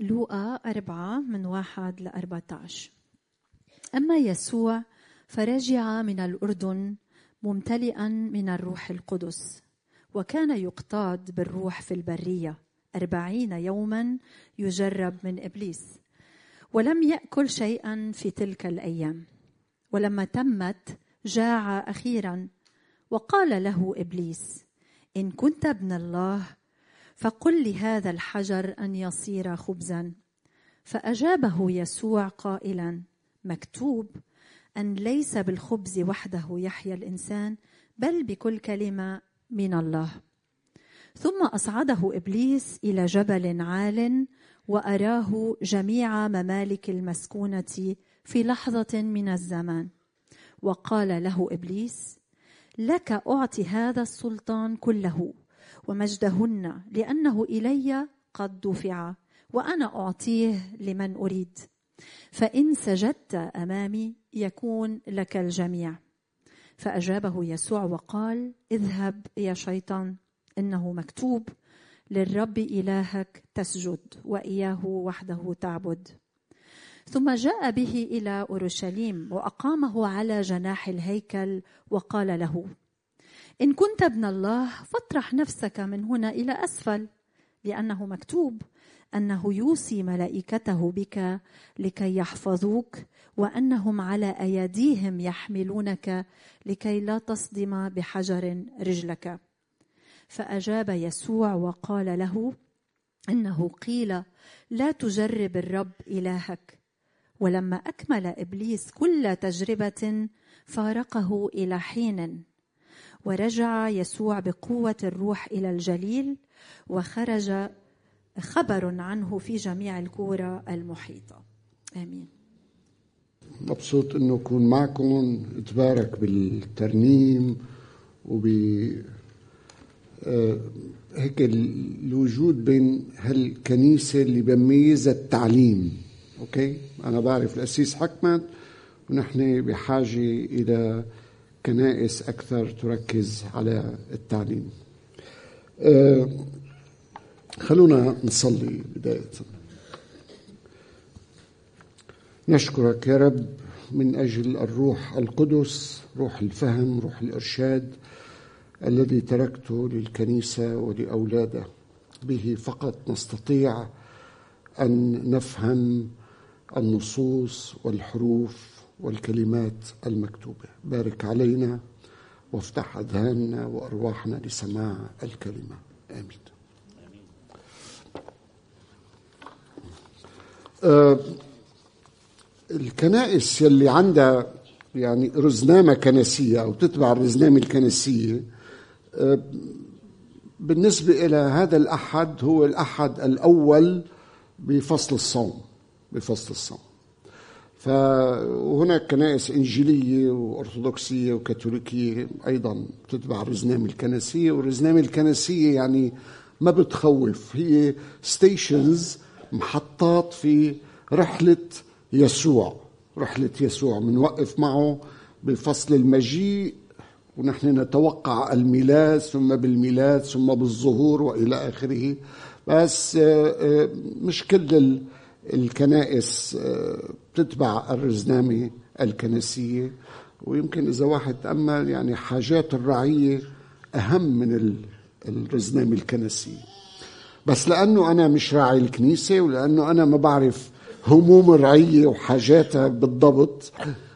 لوقا أربعة من واحد لأربعة عشر أما يسوع فرجع من الأردن ممتلئا من الروح القدس وكان يقتاد بالروح في البرية أربعين يوما يجرب من إبليس ولم يأكل شيئا في تلك الأيام. ولما تمت جاع أخيرا وقال له إبليس إن كنت ابن الله فقل لهذا الحجر أن يصير خبزا. فأجابه يسوع قائلا مكتوب أن ليس بالخبز وحده يحيا الإنسان بل بكل كلمة من الله. ثم أصعده إبليس إلى جبل عال وأراه جميع ممالك المسكونة في لحظة من الزمان. وقال له إبليس لك أعطي هذا السلطان كله. ومجدهن لأنه إلي قد دفع وأنا أعطيه لمن أريد. فإن سجدت أمامي يكون لك الجميع. فأجابه يسوع وقال اذهب يا شيطان إنه مكتوب للرب إلهك تسجد وإياه وحده تعبد. ثم جاء به إلى أورشليم وأقامه على جناح الهيكل وقال له إن كنت ابن الله فاطرح نفسك من هنا إلى أسفل لأنه مكتوب أنه يوصي ملائكته بك لكي يحفظوك وأنهم على أيديهم يحملونك لكي لا تصدم بحجر رجلك. فأجاب يسوع وقال له إنه قيل لا تجرب الرب إلهك. ولما أكمل إبليس كل تجربة فارقه إلى حين. ورجع يسوع بقوة الروح إلى الجليل وخرج خبر عنه في جميع الكورة المحيطة. آمين. مبسوط إنه أكون معكم. أتبارك بالترنيم وب آه، هيك الوجود بين هالكنيسة اللي بميزها التعليم. أوكي؟ أنا بعرف الأسيس حكمت ونحن بحاجة إلى كنائس أكثر تركز على التعليم. أه خلونا نصلي بداية. نشكرك يا رب من أجل الروح القدس روح الفهم روح الإرشاد الذي تركته للكنيسة ولأولاده. به فقط نستطيع أن نفهم النصوص والحروف والكلمات المكتوبة. بارك علينا وافتح أذهاننا وأرواحنا لسماع الكلمة. آمين. آه، الكنائس يلي عندها يعني رزنامة كنسية أو تتبع الرزنامة الكنسية آه، بالنسبة إلى هذا الأحد هو الأحد الأول بفصل الصوم بفصل الصوم. فهناك كنائس إنجيلية وأرثوذكسية وكاثوليكية أيضا تتبع الرزنامة الكنسية والرزنامة الكنسية يعني ما بتخوف هي ستيشنز محطات في رحلة يسوع رحلة يسوع بنوقف معه بفصل المجيء ونحن نتوقع الميلاد ثم بالميلاد ثم بالظهور وإلى آخره. بس آه، آه، مش كل الكنائس آه، بتتبع الرزنامة الكنسية. ويمكن إذا واحد تأمل يعني حاجات الرعية أهم من الرزنامة الكنسية. بس لأنه أنا مش راعي الكنيسة ولأنه أنا ما بعرف هموم الرعية وحاجاتها بالضبط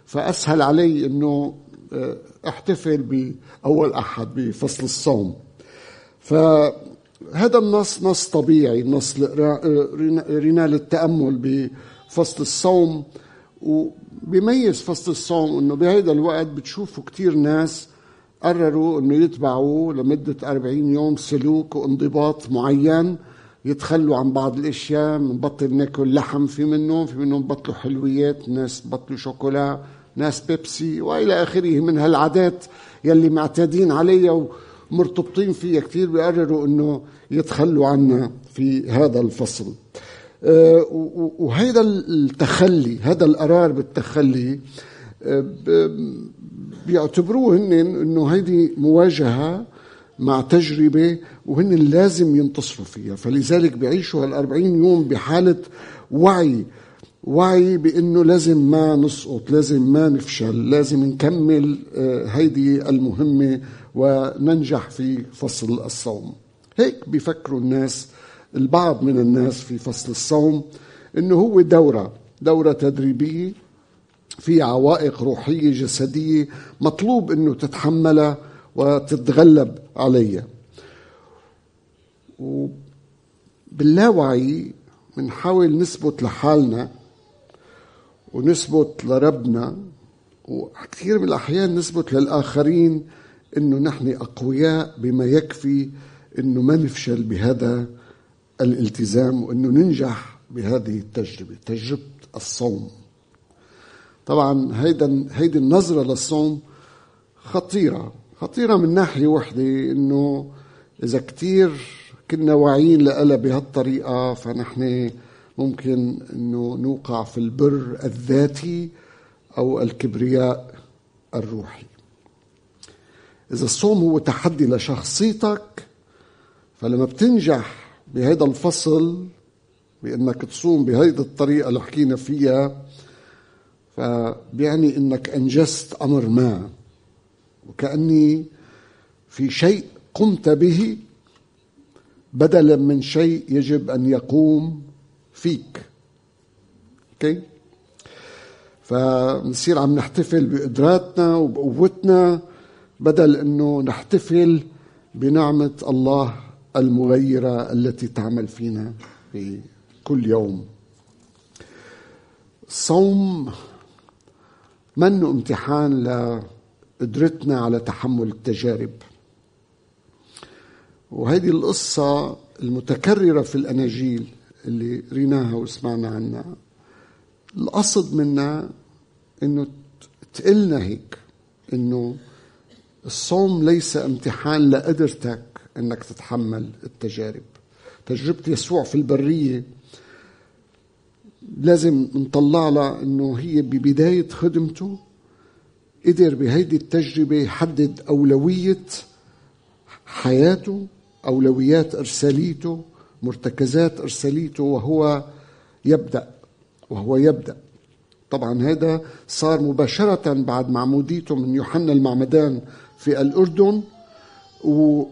فأسهل علي إنه آه، أحتفل بأول أحد بفصل الصوم. فهذا النص نص طبيعي نص رنال التأمل بفصل الصوم. وبيميز فصل الصوم إنه بهذا الوقت بتشوفوا كتير ناس قرروا إنه يتبعوا لمدة 40 يوم سلوك وانضباط معين يتخلوا عن بعض الأشياء بنبطل ناكل لحم في منهم في منهم بطلوا حلويات ناس بطلوا شوكولا ناس بيبسي وإلى آخره من هالعادات يلي معتادين عليها. ومرتبطين فيها كثير بيقرروا إنه يتخلوا عنا في هذا الفصل. آه، وهذا التخلي هذا القرار بالتخلي آه، بيعتبروه هن إنه هيدي مواجهة مع تجربة وهن لازم ينتصروا فيها. فلذلك بيعيشوا هالأربعين يوم بحالة وعي وعي بأنه لازم ما نسقط لازم ما نفشل لازم نكمل آه، هيدي المهمة وننجح في فصل الصوم. هيك بيفكروا الناس البعض من الناس في فصل الصوم إنه هو دورة دورة تدريبية في عوائق روحية جسدية مطلوب إنه تتحملها وتتغلب عليها. وباللاوعي بنحاول نثبت لحالنا ونثبت لربنا وكثير من الأحيان نثبت للآخرين أنه نحن أقوياء بما يكفي أنه ما نفشل بهذا الالتزام وأنه ننجح بهذه التجربة تجربة الصوم. طبعا هيدا هيدي النظرة للصوم خطيرة خطيرة من ناحية وحدة أنه إذا كتير كنا واعيين لها بهالطريقة فنحن ممكن أنه نوقع في البر الذاتي أو الكبرياء الروحي. إذا الصوم هو تحدي لشخصيتك فلما بتنجح بهذا الفصل بأنك تصوم بهذه الطريقة اللي حكينا فيها فبيعني أنك أنجزت أمر ما. وكأني في شيء قمت به بدلا من شيء يجب أن يقوم فيك. أوكي؟ فنصير عم نحتفل بقدراتنا وبقوتنا. بدل إنه نحتفل بنعمة الله المغيرة التي تعمل فينا في كل يوم. الصوم منه امتحان لقدرتنا على تحمل التجارب. وهذه القصة المتكررة في الأناجيل اللي ريناها وسمعنا عنها القصد منها إنه تقلنا هيك إنه الصوم ليس امتحان لقدرتك إنك تتحمل التجارب. تجربة يسوع في البرية لازم نطلع لها إنه هي ببداية خدمته قدر بهيدي التجربة يحدد أولوية حياته أولويات إرساليته مرتكزات إرساليته وهو يبدأ وهو يبدأ. طبعا هذا صار مباشرة بعد معموديته من يوحنا المعمدان في الأردن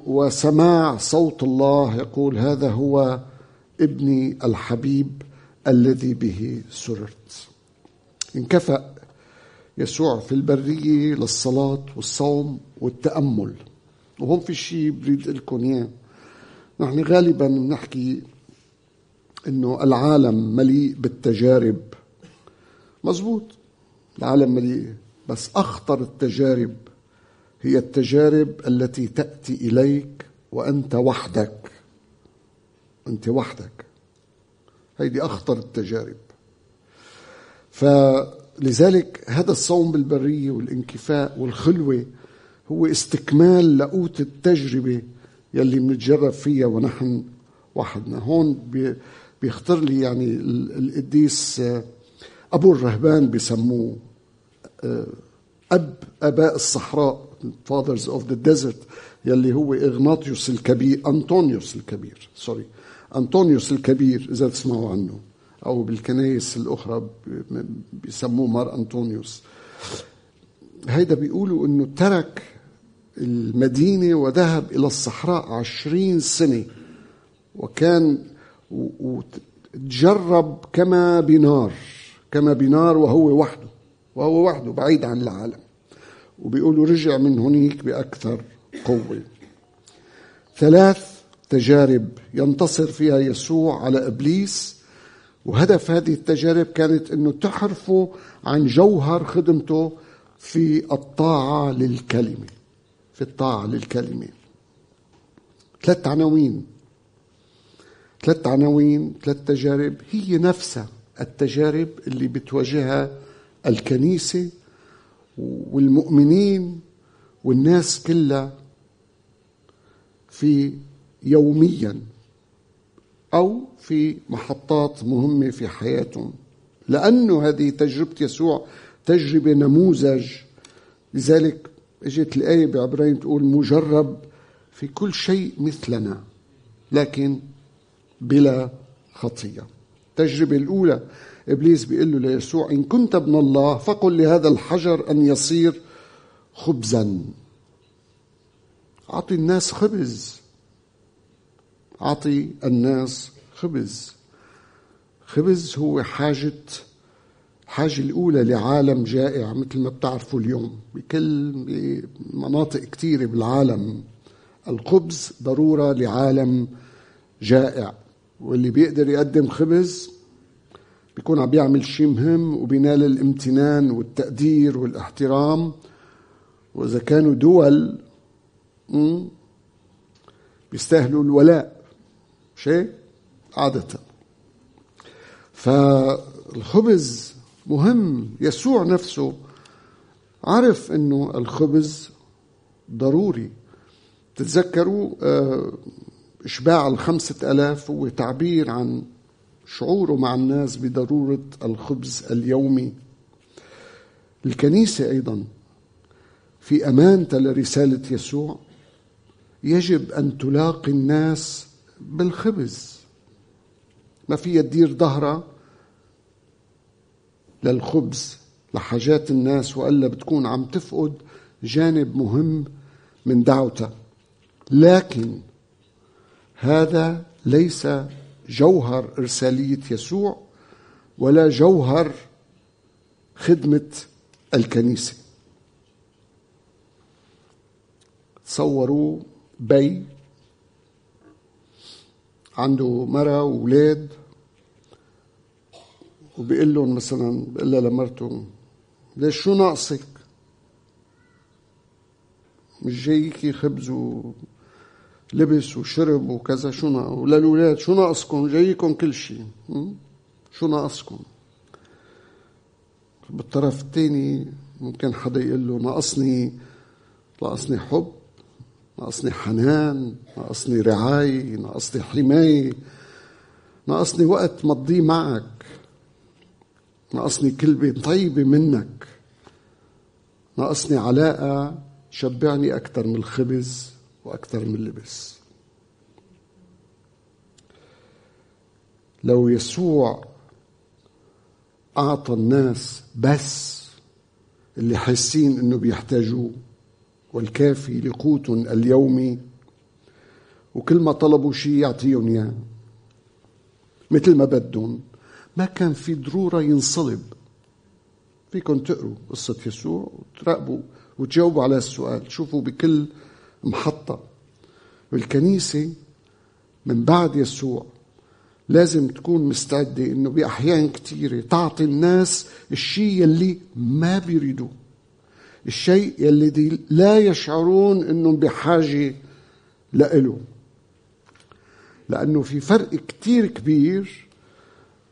وسماع صوت الله يقول هذا هو ابني الحبيب الذي به سررت. انكفأ يسوع في البرية للصلاة والصوم والتأمل. وهون في شيء بريد لكم اياه نحن غالبا بنحكي إنه العالم مليء بالتجارب. مزبوط العالم مليء بس أخطر التجارب هي التجارب التي تأتي إليك وأنت وحدك. أنت وحدك. هيدي أخطر التجارب. فلذلك هذا الصوم بالبرية والانكفاء والخلوة هو استكمال لقوت التجربة يلي بنتجرب فيها ونحن وحدنا. هون بيخطر لي يعني القديس آه، أبو الرهبان بسموه آه، أب أباء الصحراء. Fathers of the desert يلي هو إغناطيوس الكبير أنطونيوس الكبير سوري أنطونيوس الكبير إذا تسمعوا عنه أو بالكنائس الأخرى بيسموه مار أنطونيوس. هيدا بيقولوا إنه ترك المدينة وذهب إلى الصحراء عشرين سنة وكان وتجرب كما بنار كما بنار وهو وحده وهو وحده بعيد عن العالم. وبيقولوا رجع من هنيك بأكثر قوة. ثلاث تجارب ينتصر فيها يسوع على إبليس وهدف هذه التجارب كانت أنه تحرفه عن جوهر خدمته في الطاعة للكلمة في الطاعة للكلمة. ثلاث عناوين. ثلاث عناوين ثلاث تجارب هي نفسها التجارب اللي بتواجهها الكنيسة والمؤمنين والناس كلها في يوميا أو في محطات مهمة في حياتهم. لأنه هذه تجربة يسوع تجربة نموذج. لذلك إجت الآية بعبرين تقول مجرب في كل شيء مثلنا لكن بلا خطية. التجربه الأولى إبليس بيقول له ليسوع إن كنت ابن الله فقل لهذا الحجر أن يصير خبزا. أعطي الناس خبز. أعطي الناس خبز. خبز هو حاجة الحاجة الأولى لعالم جائع مثل ما بتعرفوا اليوم. بكل مناطق كثيرة بالعالم الخبز ضرورة لعالم جائع. واللي بيقدر يقدم خبز بيكون عم بيعمل شيء مهم وبينال الامتنان والتقدير والاحترام. وإذا كانوا دول بيستاهلوا الولاء شيء عادة. فالخبز مهم. يسوع نفسه عرف إنه الخبز ضروري. تتذكروا آه، إشباع الخمسة آلاف هو تعبير عن شعوره مع الناس بضرورة الخبز اليومي الكنيسة أيضا في امانتها لرسالة يسوع يجب أن تلاقي الناس بالخبز. ما فيها تدير ظهرها للخبز لحاجات الناس وإلا بتكون عم تفقد جانب مهم من دعوتها. لكن هذا ليس جوهر إرسالية يسوع ولا جوهر خدمة الكنيسة تصوروا بي عنده مرة وولاد وبيقول لهم مثلا بيقول لها لمرته ليش شو ناقصك؟ مش جايكي خبز ولبس وشرب وكذا شو وللولاد شو ناقصكم؟ جايكم كل شيء شو ناقصكم؟ بالطرف الثاني ممكن حدا يقول له ناقصني ناقصني حب ناقصني حنان ناقصني رعاية ناقصني حماية ناقصني وقت مضيه معك ناقصني كلمة طيبة منك ناقصني علاقة تشبعني أكثر من الخبز وأكثر من اللبس لو يسوع أعطى الناس بس اللي حاسين إنه بيحتاجوه والكافي لقوتهم اليومي وكل ما طلبوا شيء يعطيهم إياه. مثل ما بدهم. ما كان في ضرورة ينصلب. فيكم تقروا قصة يسوع وتراقبوا وتجاوبوا على السؤال. شوفوا بكل محطة. بالكنيسه من بعد يسوع لازم تكون مستعدة إنه بأحيان كثيرة تعطي الناس الشيء يلي ما بيريدوه. الشيء الذي لا يشعرون إنهم بحاجة لإله لأنه في فرق كتير كبير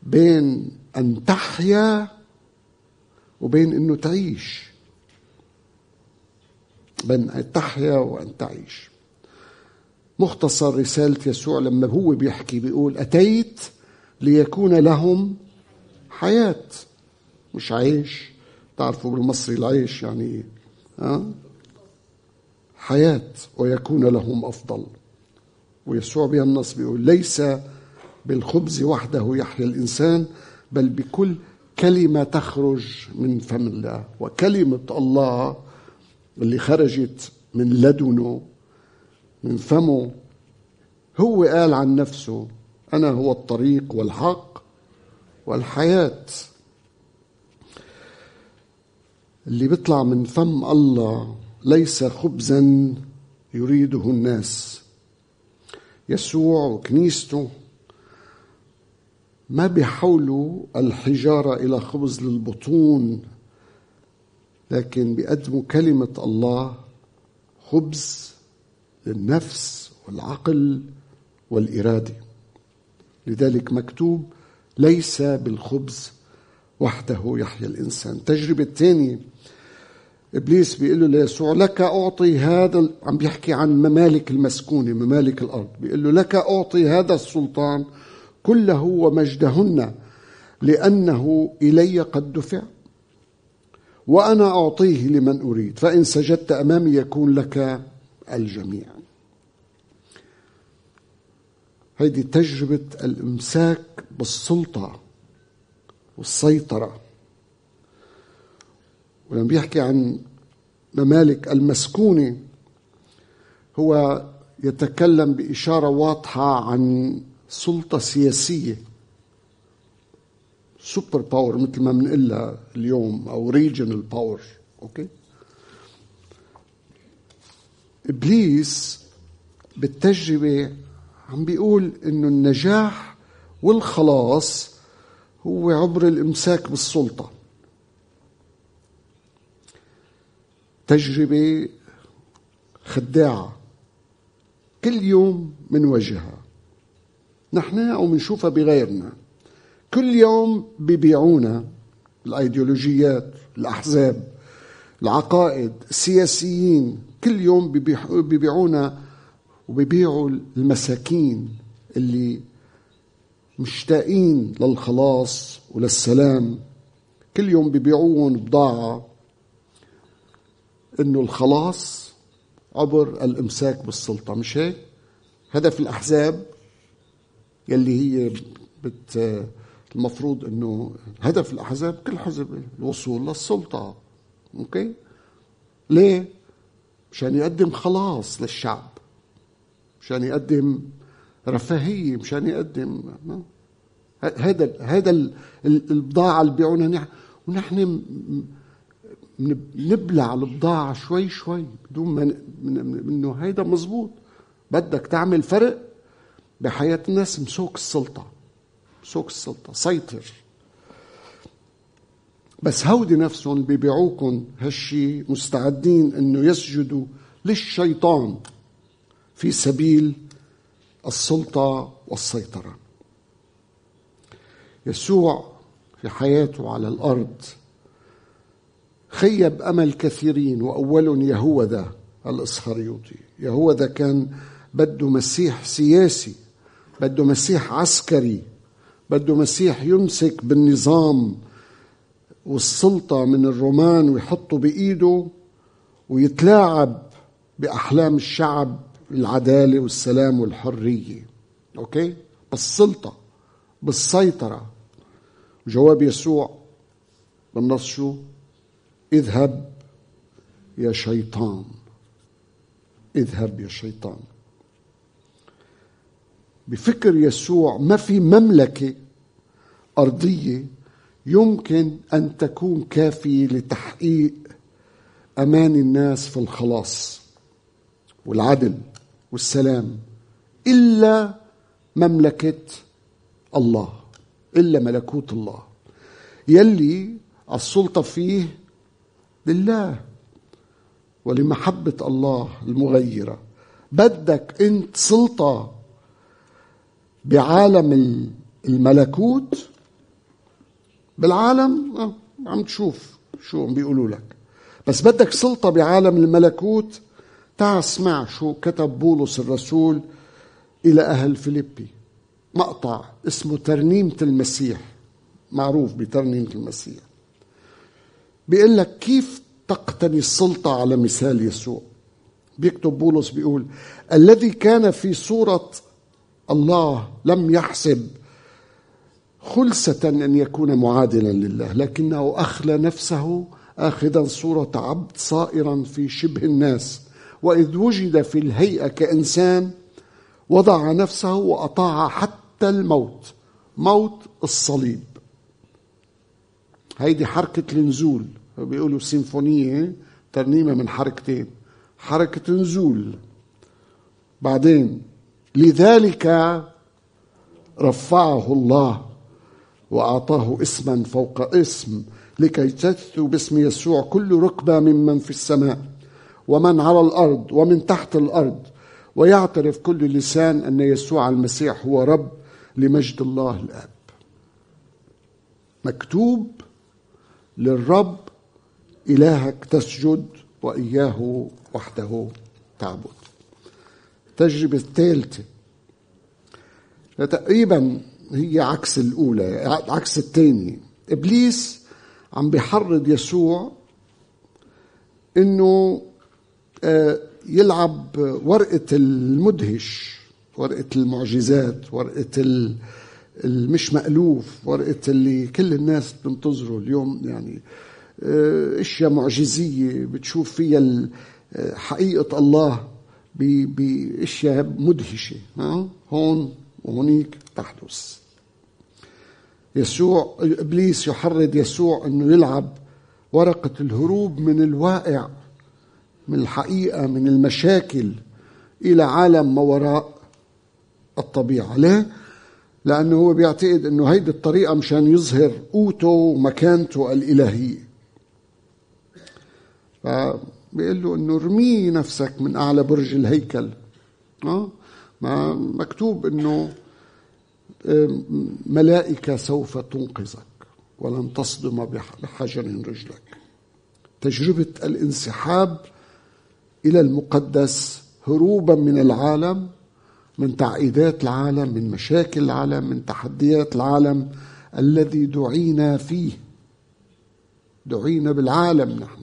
بين أن تحيا وبين أنه تعيش. بين أن تحيا وأن تعيش. مختصر رسالة يسوع لما هو بيحكي بيقول أتيت ليكون لهم حياة. مش عيش. تعرفوا بالمصري العيش يعني ها؟ حياة ويكون لهم أفضل. ويسوع بهالنص بيقول ليس بالخبز وحده يحيا الإنسان بل بكل كلمة تخرج من فم الله. وكلمة الله اللي خرجت من لدنه من فمه. هو قال عن نفسه أنا هو الطريق والحق والحياة. اللي بيطلع من فم الله ليس خبزا يريده الناس. يسوع وكنيسته ما بيحولوا الحجارة إلى خبز للبطون. لكن بيقدموا كلمة الله خبز للنفس والعقل والإرادة. لذلك مكتوب ليس بالخبز وحده يحيا الإنسان. التجربة الثانية إبليس بيقول له ليسوع لك أعطي هذا عم بيحكي عن ممالك المسكونة ممالك الأرض. بيقول له لك أعطي هذا السلطان كله ومجدهن لأنه إلي قد دفع. وأنا أعطيه لمن أريد فإن سجدت أمامي يكون لك الجميع. هيدي تجربة الإمساك بالسلطة والسيطرة. ولما بيحكي عن ممالك المسكونة هو يتكلم بإشارة واضحة عن سلطة سياسية. super power مثل ما بنقلها اليوم أو regional power okay إبليس بالتجربة عم بيقول إنه النجاح والخلاص هو عبر الإمساك بالسلطة. تجربة خداعة كل يوم منواجهها نحن أو منشوفها بغيرنا. كل يوم بيبيعونا الأيديولوجيات الأحزاب العقائد السياسيين كل يوم بيبيعونا وبيبيعوا المساكين اللي مشتاقين للخلاص وللسلام كل يوم بيبيعوهم بضاعة إنه الخلاص عبر الإمساك بالسلطة مش هيك؟ هدف الأحزاب يلي هي بت المفروض إنه هدف الأحزاب كل حزب الوصول للسلطة. أوكي؟ ليه؟ مشان يقدم خلاص للشعب. مشان يقدم رفاهية مشان يقدم هذا هذا البضاعة اللي بيعونها نحن ونحن نبلع البضاعة شوي شوي بدون ما إنه هيدا مزبوط بدك تعمل فرق بحياة الناس مسوك السلطة. مسوك السلطة سيطر. بس هودي نفسهم اللي بيبيعوكم هالشي مستعدين إنه يسجدوا للشيطان في سبيل السلطة والسيطرة. يسوع في حياته على الأرض خيب أمل كثيرين وأول يهوذا الإسخريوطي. يهوذا كان بده مسيح سياسي بده مسيح عسكري. بده مسيح يمسك بالنظام والسلطة من الرومان ويحطه بإيده ويتلاعب بأحلام الشعب العدالة والسلام والحرية. أوكي؟ بالسلطة بالسيطرة. جواب يسوع. بالنص شو؟ اذهب يا شيطان. اذهب يا شيطان. بفكر يسوع ما في مملكة أرضية يمكن أن تكون كافية لتحقيق أمان الناس في الخلاص والعدل والسلام إلا مملكة الله إلا ملكوت الله. يلي السلطة فيه لله ولمحبة الله المغيرة. بدك أنت سلطة بعالم الملكوت بالعالم آه، عم تشوف شو عم بيقولوا لك. بس بدك سلطة بعالم الملكوت تعال اسمع شو كتب بولس الرسول إلى أهل فيليبي. مقطع اسمه ترنيمة المسيح. معروف بترنيمة المسيح. بيقول لك كيف تقتني السلطة على مثال يسوع. بيكتب بولس بيقول الذي كان في صورة الله لم يحسب خلسة أن يكون معادلا لله لكنه أخلى نفسه آخذا صورة عبد صائرا في شبه الناس وإذ وجد في الهيئة كإنسان وضع نفسه وأطاع حتى الموت موت الصليب. هيدي حركة النزول بيقولوا سيمفونية ترنيمة من حركتين حركة نزول بعدين لذلك رفعه الله وأعطاه اسما فوق اسم لكي تثثو باسم يسوع كل ركبة ممن في السماء ومن على الأرض ومن تحت الأرض ويعترف كل لسان أن يسوع المسيح هو رب لمجد الله الآب. مكتوب للرب إلهك تسجد وإياه وحده تعبد. التجربة الثالثة. تقريبا هي عكس الأولى عكس الثانية. إبليس عم بيحرض يسوع إنه آه، يلعب ورقة المدهش ورقة المعجزات ورقة المش مألوف ورقة اللي كل الناس بتنتظره اليوم يعني آه، أشياء معجزية بتشوف فيها حقيقة الله. باشياء مدهشة هون وهنيك تحدث. يسوع إبليس يحرض يسوع إنه يلعب ورقة الهروب من الواقع من الحقيقة من المشاكل إلى عالم ما وراء الطبيعة. ليه؟ لأنه هو بيعتقد أنه هيدي الطريقة مشان يظهر قوته ومكانته الإلهية. فبيقول له أنه ارمي نفسك من أعلى برج الهيكل. أه؟ ما مكتوب أنه ملائكة سوف تنقذك ولن تصدم بحجر رجلك. تجربة الانسحاب إلى المقدس هروبا من العالم من تعقيدات العالم من مشاكل العالم من تحديات العالم الذي دعينا فيه. دعينا بالعالم نحن.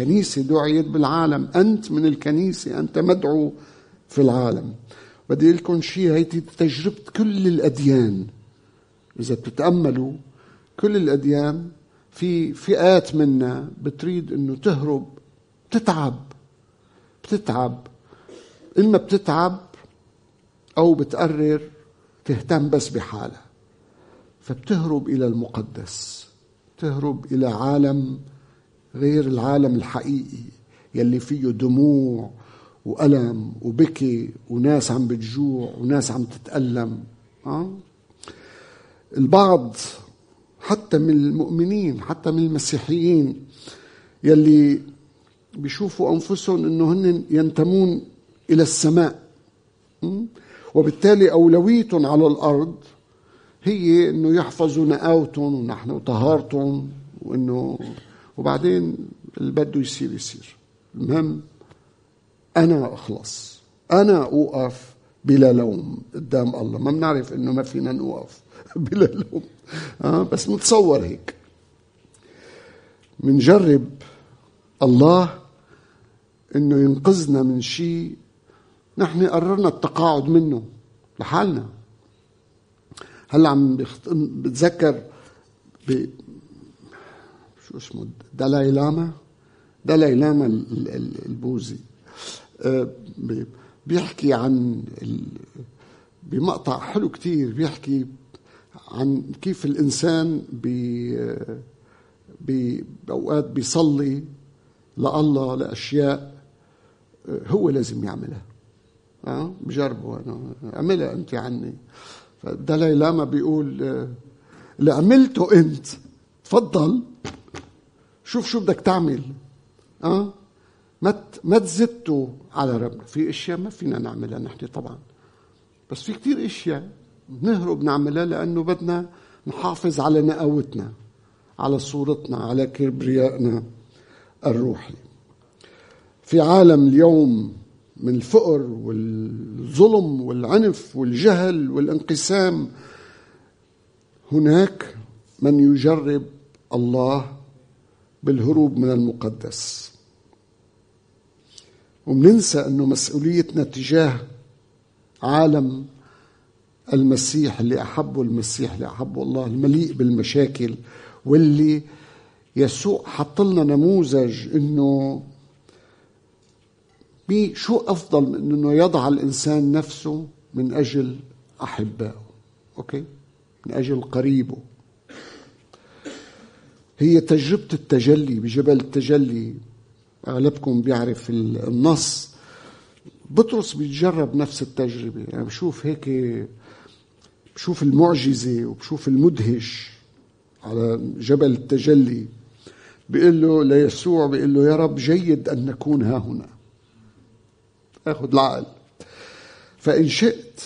كنيسة دعيت بالعالم. أنت من الكنيسة أنت مدعو في العالم. بدي لكم شيء هيدي تجربة كل الأديان. إذا بتتأملوا كل الأديان في فئات منا بتريد إنه تهرب بتتعب بتتعب. إما بتتعب أو بتقرر تهتم بس بحالها. فبتهرب إلى المقدس تهرب إلى عالم غير العالم الحقيقي يلي فيه دموع وألم وبكي وناس عم بتجوع وناس عم تتألم أه؟ البعض حتى من المؤمنين حتى من المسيحيين يلي بيشوفوا أنفسهم أنه هن ينتمون إلى السماء وبالتالي أولويتهم على الأرض هي أنه يحفظوا نقاوتهم ونحن طهارتهم وأنه وبعدين اللي بده يصير يصير. المهم أنا أخلص. أنا أوقف بلا لوم قدام الله. ما بنعرف إنه ما فينا نوقف بلا لوم. آه بس نتصور هيك. منجرب الله إنه ينقذنا من شيء نحن قررنا التقاعد منه لحالنا. هلا عم بتذكر. شو اسمه دالاي لاما دالاي لاما البوذي. آه، بيحكي عن بمقطع حلو كتير بيحكي عن كيف الإنسان بأوقات بيصلي لله لأشياء آه، هو لازم يعملها. أه؟ بجربوا أنا. أعملها أنت عني. فدلاي لاما بيقول آه، اللي عملته أنت. تفضل. شوف شو بدك تعمل. أه؟ ما ما تزتوا على ربنا. في أشياء ما فينا نعملها نحن طبعا. بس في كثير أشياء بنهرب نعملها لأنه بدنا نحافظ على نقاوتنا على صورتنا على كبريائنا الروحي. في عالم اليوم من الفقر والظلم والعنف والجهل والانقسام هناك من يجرب الله بالهروب من المقدس. وبننسى أنه مسؤوليتنا تجاه عالم المسيح اللي أحبه المسيح اللي أحبه الله المليء بالمشاكل واللي يسوع حط لنا نموذج إنه شو أفضل من إنه يضع الإنسان نفسه من أجل أحبائه أوكي؟ من أجل قريبه. هي تجربة التجلي بجبل التجلي أغلبكم بيعرف النص. بطرس بيتجرب نفس التجربة. يعني بشوف هيك بشوف المعجزة وبشوف المدهش على جبل التجلي. بيقول له ليسوع بيقول له يا رب جيد أن نكون ها هنا. آخذ العقل. فإن شئت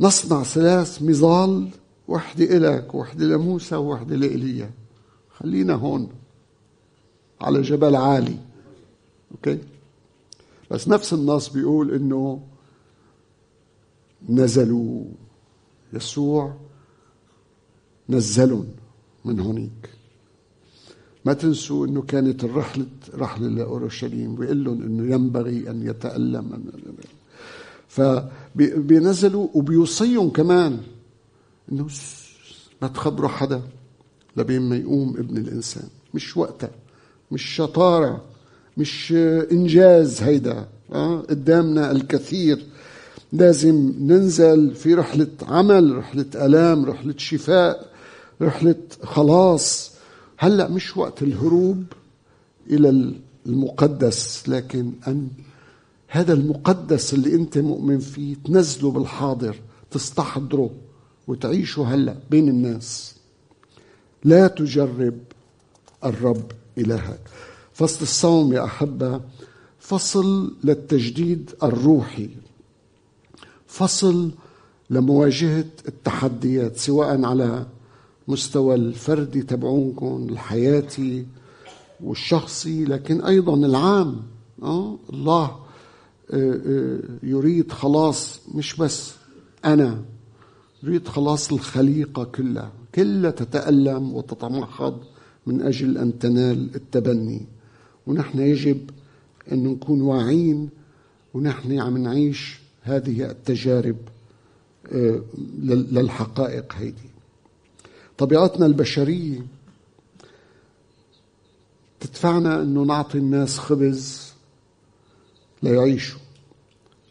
نصنع ثلاث مظال وحدة إلك وحدة لموسى وحده لإيليا خلينا هون على جبل عالي أوكي؟ بس نفس النص بيقول إنه نزلوا يسوع نزلهم من هونيك. ما تنسوا إنه كانت الرحلة رحلة لأورشليم بيقول لهم إنه ينبغي أن يتألم. فبينزلوا وبيوصيهم كمان إنه ما تخبروا حدا. لبين ما يقوم ابن الإنسان. مش وقتها مش شطارة مش إنجاز هيدا أه؟ قدامنا الكثير. لازم ننزل في رحلة عمل رحلة ألام رحلة شفاء رحلة خلاص. هلأ مش وقت الهروب إلى المقدس لكن أن هذا المقدس اللي أنت مؤمن فيه تنزله بالحاضر تستحضره وتعيشه هلأ بين الناس. لا تجرب الرب الهك فصل الصوم يا أحبة فصل للتجديد الروحي. فصل لمواجهة التحديات سواء على مستوى الفردي تبعونكم الحياتي والشخصي لكن أيضا العام. أه؟ الله آه، آه، يريد خلاص مش بس أنا يريد خلاص الخليقة كلها. كلها تتألم وتتمحض من أجل أن تنال التبني. ونحن يجب أن نكون واعين ونحن عم نعيش هذه التجارب للحقائق هيدي. طبيعتنا البشرية تدفعنا أنه نعطي الناس خبز ليعيشوا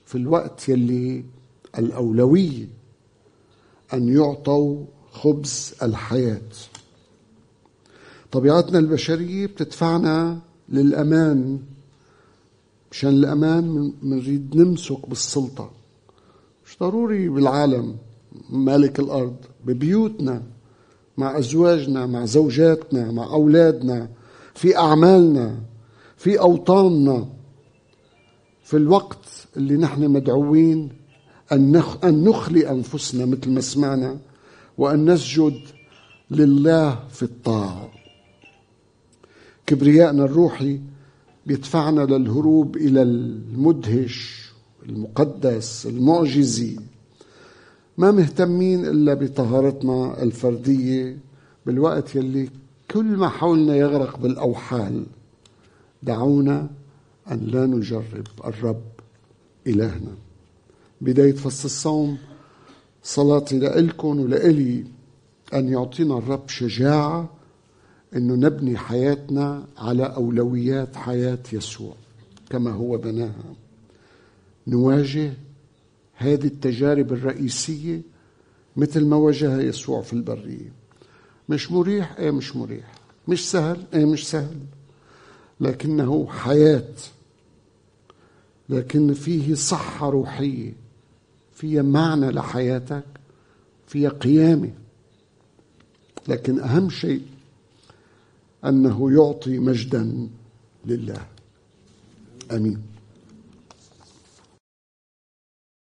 في الوقت يلي الأولوية أن يعطوا خبز الحياة. طبيعتنا البشرية بتدفعنا للأمان مشان الأمان بنريد نمسك بالسلطة. مش ضروري بالعالم مالك الأرض ببيوتنا مع أزواجنا مع زوجاتنا مع أولادنا في أعمالنا في أوطاننا. في الوقت اللي نحن مدعوين أن نخلي أنفسنا مثل ما سمعنا وأن نسجد لله في الطاعة. كبريائنا الروحي بيدفعنا للهروب إلى المدهش المقدس المعجزي. ما مهتمين إلا بطهارتنا الفردية بالوقت يلي كل ما حولنا يغرق بالأوحال. دعونا أن لا نجرب الرب إلهنا. بداية فصل الصوم صلاتي لإلكم ولإلي أن يعطينا الرب شجاعة أنه نبني حياتنا على أولويات حياة يسوع كما هو بناها. نواجه هذه التجارب الرئيسية مثل ما واجهها يسوع في البرية. مش مريح؟ إيه مش مريح. مش سهل؟ إيه مش سهل. لكنه حياة. لكن فيه صحة روحية. فيها معنى لحياتك فيها قيامة لكن أهم شيء أنه يعطي مجدا لله. آمين.